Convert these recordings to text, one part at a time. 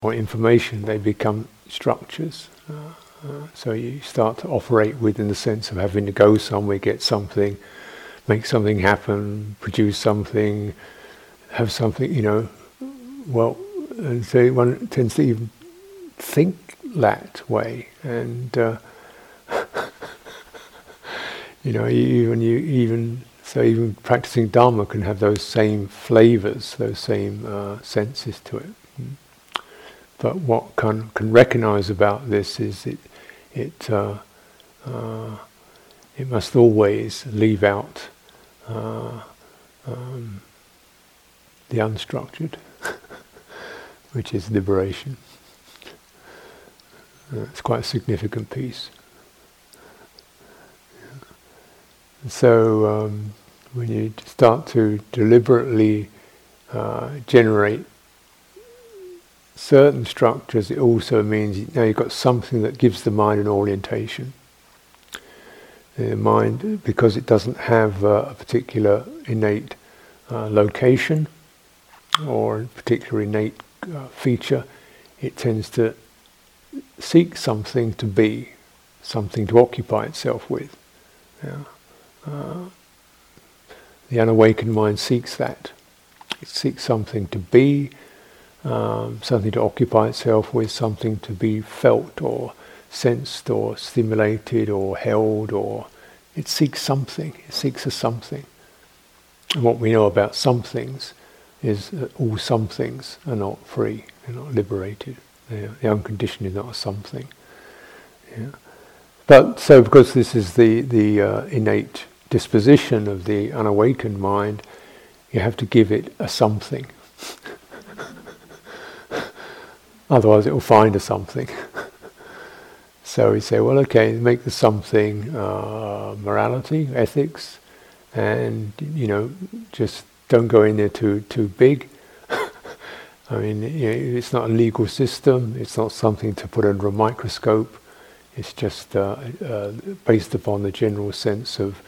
or information, they become structures. Uh, so you start to operate within the sense of having to go somewhere, get something, make something happen, produce something, have something, you know. Well, and so one tends to even think that way, and uh, you know, even you even so even practicing Dharma can have those same flavors, those same uh, senses to it. But what can can recognize about this is it it uh, uh, it must always leave out uh, um, the unstructured, which is liberation. Uh, it's quite a significant piece. So um, when you start to deliberately uh, generate certain structures, it also means now you've got something that gives the mind an orientation. The mind, because it doesn't have uh, a particular innate uh, location or a particular innate uh, feature, it tends to seek something to be, something to occupy itself with. Yeah. Uh, the unawakened mind seeks that. It seeks something to be, um, something to occupy itself with, something to be felt or sensed or stimulated or held or it seeks something. It seeks a something. And what we know about some things is that all some things are not free, they're not liberated. They're, the unconditioned is not a something. Yeah. But so because this is the, the uh, innate disposition of the unawakened mind, you have to give it a something. Otherwise, it will find a something. so we say, well, okay, make the something uh, morality, ethics, and you know, just don't go in there too too big. I mean, it's not a legal system. It's not something to put under a microscope. It's just uh, uh, based upon the general sense of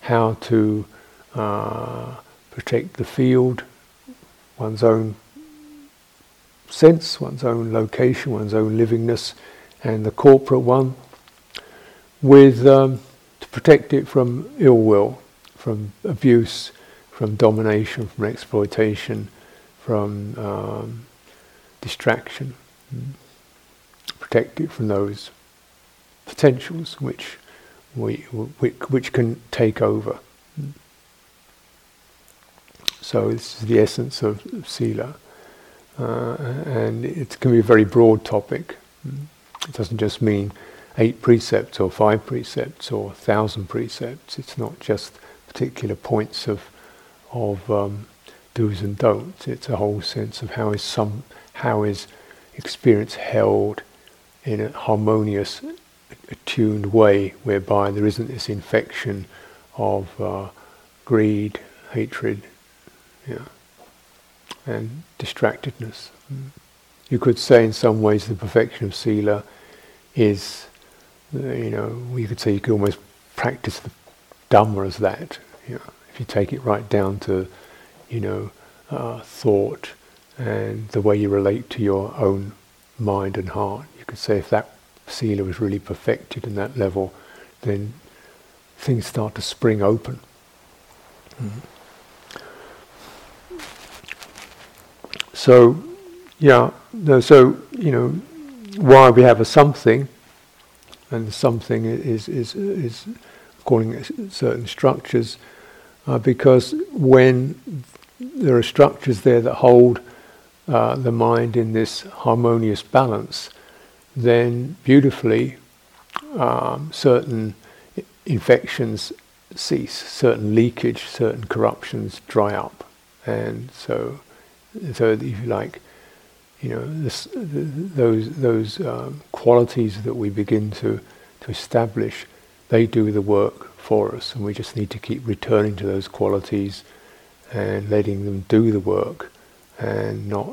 how to uh, protect the field, one's own sense, one's own location, one's own livingness, and the corporate one, with um, to protect it from ill will, from abuse, from domination, from exploitation, from um, distraction. Protect it from those potentials which we, which, which can take over. So this is the essence of sila. Uh, and it can be a very broad topic. It doesn't just mean eight precepts or five precepts or thousand precepts. It's not just particular points of of um, do's and don'ts. It's a whole sense of how is some how is experience held in a harmonious, attuned way, whereby there isn't this infection of uh, greed, hatred, yeah and distractedness. You could say, in some ways, the perfection of sila is, you know, you could say you could almost practice the Dhamma as that. You know, if you take it right down to, you know, uh, thought and the way you relate to your own mind and heart. You could say if that sila was really perfected in that level, then things start to spring open. Mm-hmm. So, yeah, so, you know, why we have a something, and something is, is, is calling certain structures, uh, because when there are structures there that hold uh, the mind in this harmonious balance, then beautifully um, certain infections cease, certain leakage, certain corruptions dry up. And so so if you like, you know, this, those those um, qualities that we begin to to establish, they do the work for us, and we just need to keep returning to those qualities and letting them do the work, and not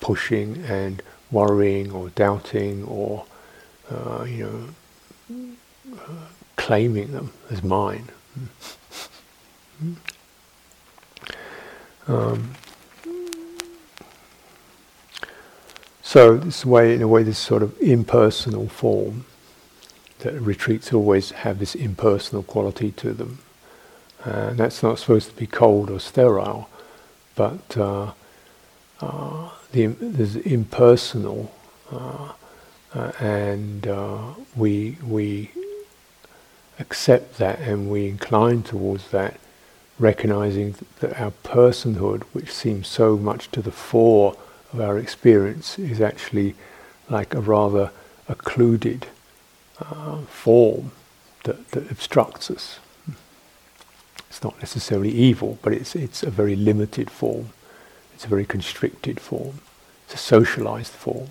pushing and worrying or doubting or uh, you know uh, claiming them as mine. Um, So this way, in a way, this sort of impersonal form that retreats always have this impersonal quality to them. And that's not supposed to be cold or sterile, but uh, uh, the, there's impersonal, uh, uh and uh, we we accept that and we incline towards that, recognizing that our personhood, which seems so much to the fore of our experience, is actually like a rather occluded uh, form that, that obstructs us. It's not necessarily evil, but it's, it's a very limited form. It's a very constricted form. It's a socialized form.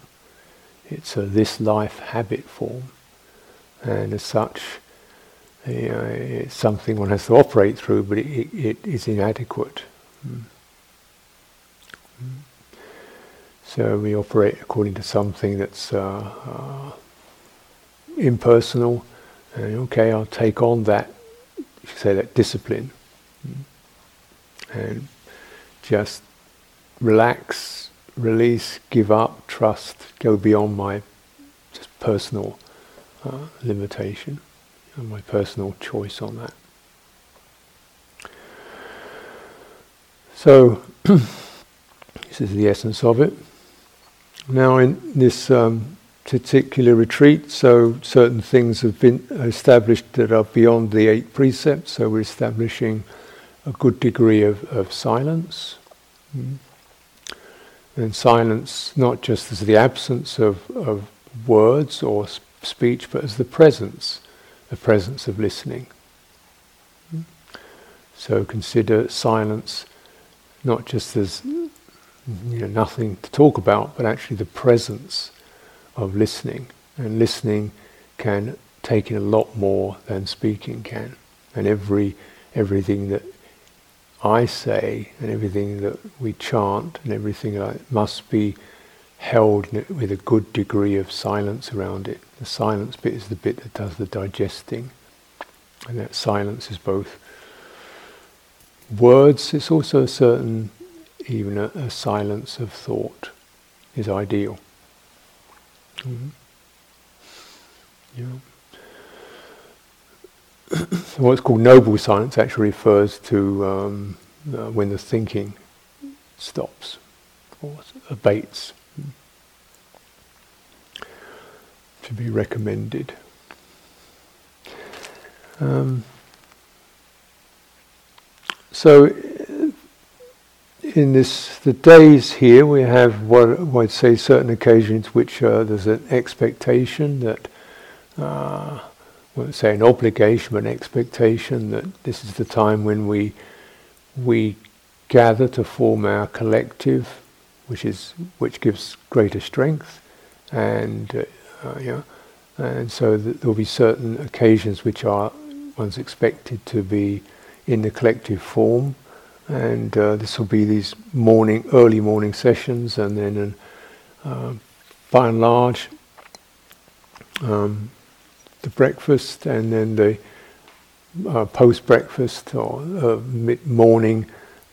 It's a this life habit form. And as such, you know, it's something one has to operate through, but it, it, it is inadequate. Mm. Mm. So we operate according to something that's uh, uh, impersonal. And okay, I'll take on that, say that discipline, and just relax, release, give up, trust, go beyond my just personal uh, limitation and my personal choice on that. So, this is the essence of it. Now, in this um, particular retreat, so certain things have been established that are beyond the eight precepts, so we're establishing a good degree of, of silence. Mm. And silence, not just as the absence of, of words or speech, but as the presence the presence of listening. So consider silence not just as you know, nothing to talk about, but actually the presence of listening. And listening can take in a lot more than speaking can. And every everything that I say and everything that we chant and everything like must be held with a good degree of silence around it. The silence bit is the bit that does the digesting. And that silence is both words, it's also a certain, even a, a silence of thought is ideal. Mm-hmm. Yeah. so what's called noble silence actually refers to um, uh, when the thinking stops or abates. to be recommended. Um, so, in this the days here, we have what I'd say certain occasions which uh, there's an expectation that, uh, well, say an obligation, but an expectation that this is the time when we we gather to form our collective, which is which gives greater strength, and uh, and so th- there will be certain occasions which are one's expected to be in the collective form, and uh, this will be these morning, early morning sessions, and then uh, by and large um, the breakfast, and then the uh, post breakfast or uh, mid morning.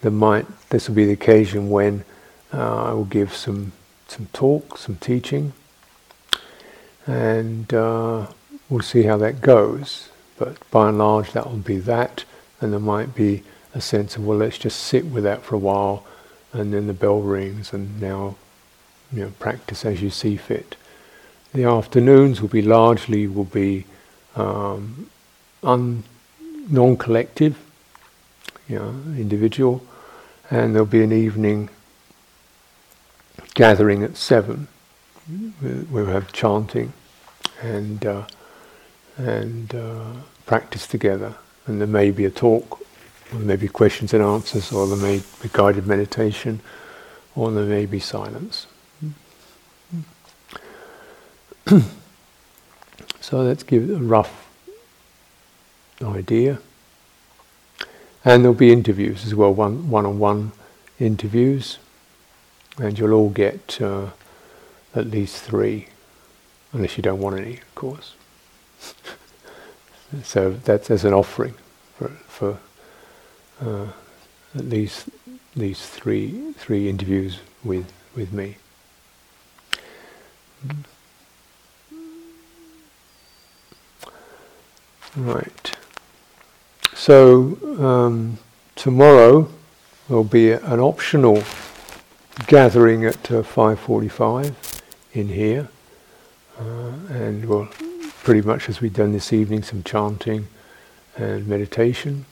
There might this will be the occasion when uh, I will give some some talk, some teaching, and uh, we'll see how that goes. But by and large, that will be that, and there might be a sense of well, let's just sit with that for a while, and then the bell rings, and now, you know, practice as you see fit. The afternoons will be largely will be um, un- non-collective, you know, individual, and there'll be an evening gathering at seven. We'll have chanting and uh, and uh, practice together. And there may be a talk, there may be questions and answers, or there may be guided meditation, or there may be silence. so let's give a rough idea. And there'll be interviews as well, one one-on-one interviews, and you'll all get uh, at least three unless you don't want any, of course. so that's as an offering for, for uh, at least these three three interviews with with me. Right. So um, tomorrow there'll be an optional gathering at uh, 5:45 in here, uh, and well, pretty much as we've done this evening, some chanting and meditation,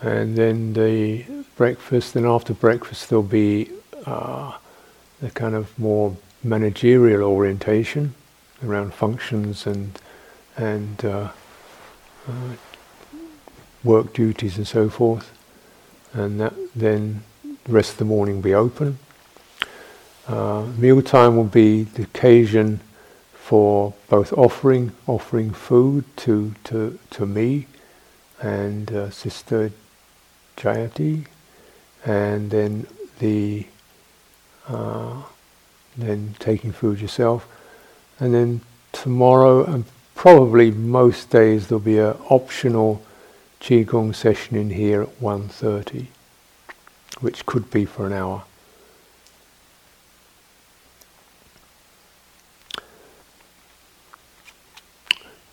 and then the breakfast. Then after breakfast, there'll be uh, the kind of more managerial orientation around functions and and uh, uh, work duties and so forth, and that then the rest of the morning will be open. Uh, mealtime will be the occasion for both offering offering food to to to me and uh, Sister Jayati, and then the uh, then taking food yourself, and then tomorrow and probably most days there'll be an optional qigong session in here at 1.30, which could be for an hour.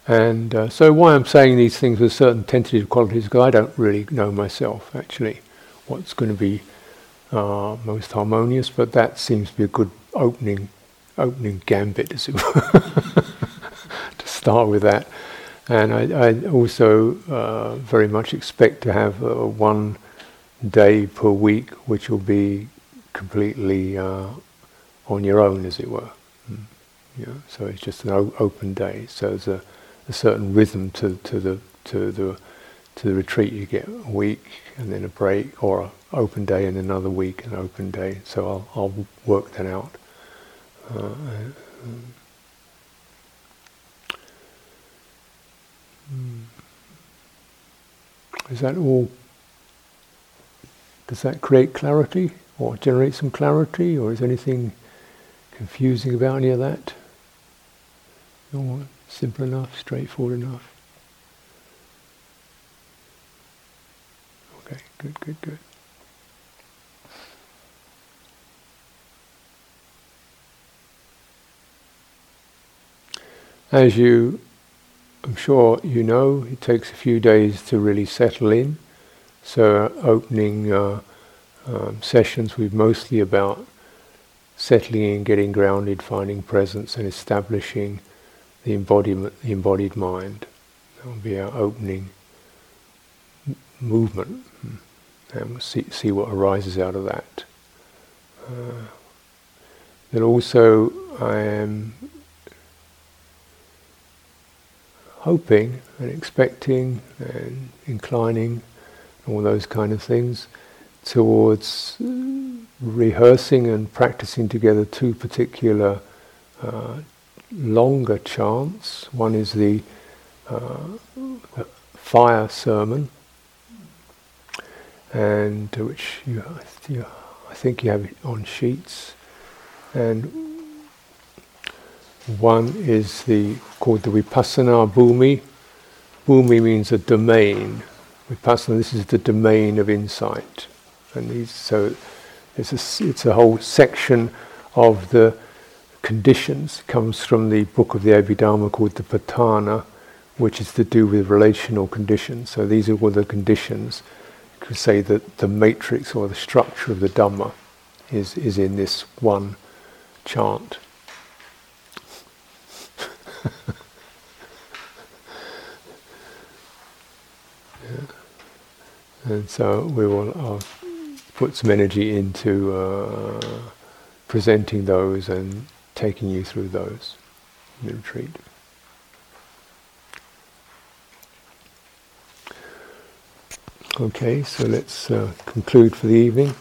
And uh, so, why I'm saying these things with certain tentative qualities, because I don't really know myself actually what's going to be uh, most harmonious, but that seems to be a good opening, opening gambit, as it were, to start with that. And I, I also uh, very much expect to have one day per week, which will be completely uh, on your own, as it were. Mm. Yeah, so it's just an o- open day. So there's a, a certain rhythm to, to the to the to the retreat. You get a week and then a break, or an open day and another week, an open day. So I'll I'll work that out. Uh. Is that all? Does that create clarity or generate some clarity, or is anything confusing about any of that? Or simple enough, straightforward enough? Okay, good, good, good. As you I'm sure you know it takes a few days to really settle in. So, opening uh, um, sessions we've mostly about settling in, getting grounded, finding presence, and establishing the embodiment, the embodied mind. That will be our opening movement, and we'll see, see what arises out of that. Uh, then also, I am hoping and expecting and inclining, all those kind of things, towards rehearsing and practicing together two particular uh, longer chants. One is the, uh, the fire sermon, and which you, you, I think you have on sheets, and one is the called the Vipassana Bhumi. Bhumi means a domain. Vipassana, this is the domain of insight. And these, so it's a, it's a whole section of the conditions. Comes from the book of the Abhidharma called the Patthana, which is to do with relational conditions. So these are all the conditions. You could say that the matrix or the structure of the Dhamma is, is in this one chant. yeah. And so we will uh, put some energy into uh, presenting those and taking you through those in the retreat. Okay, so let's uh, conclude for the evening.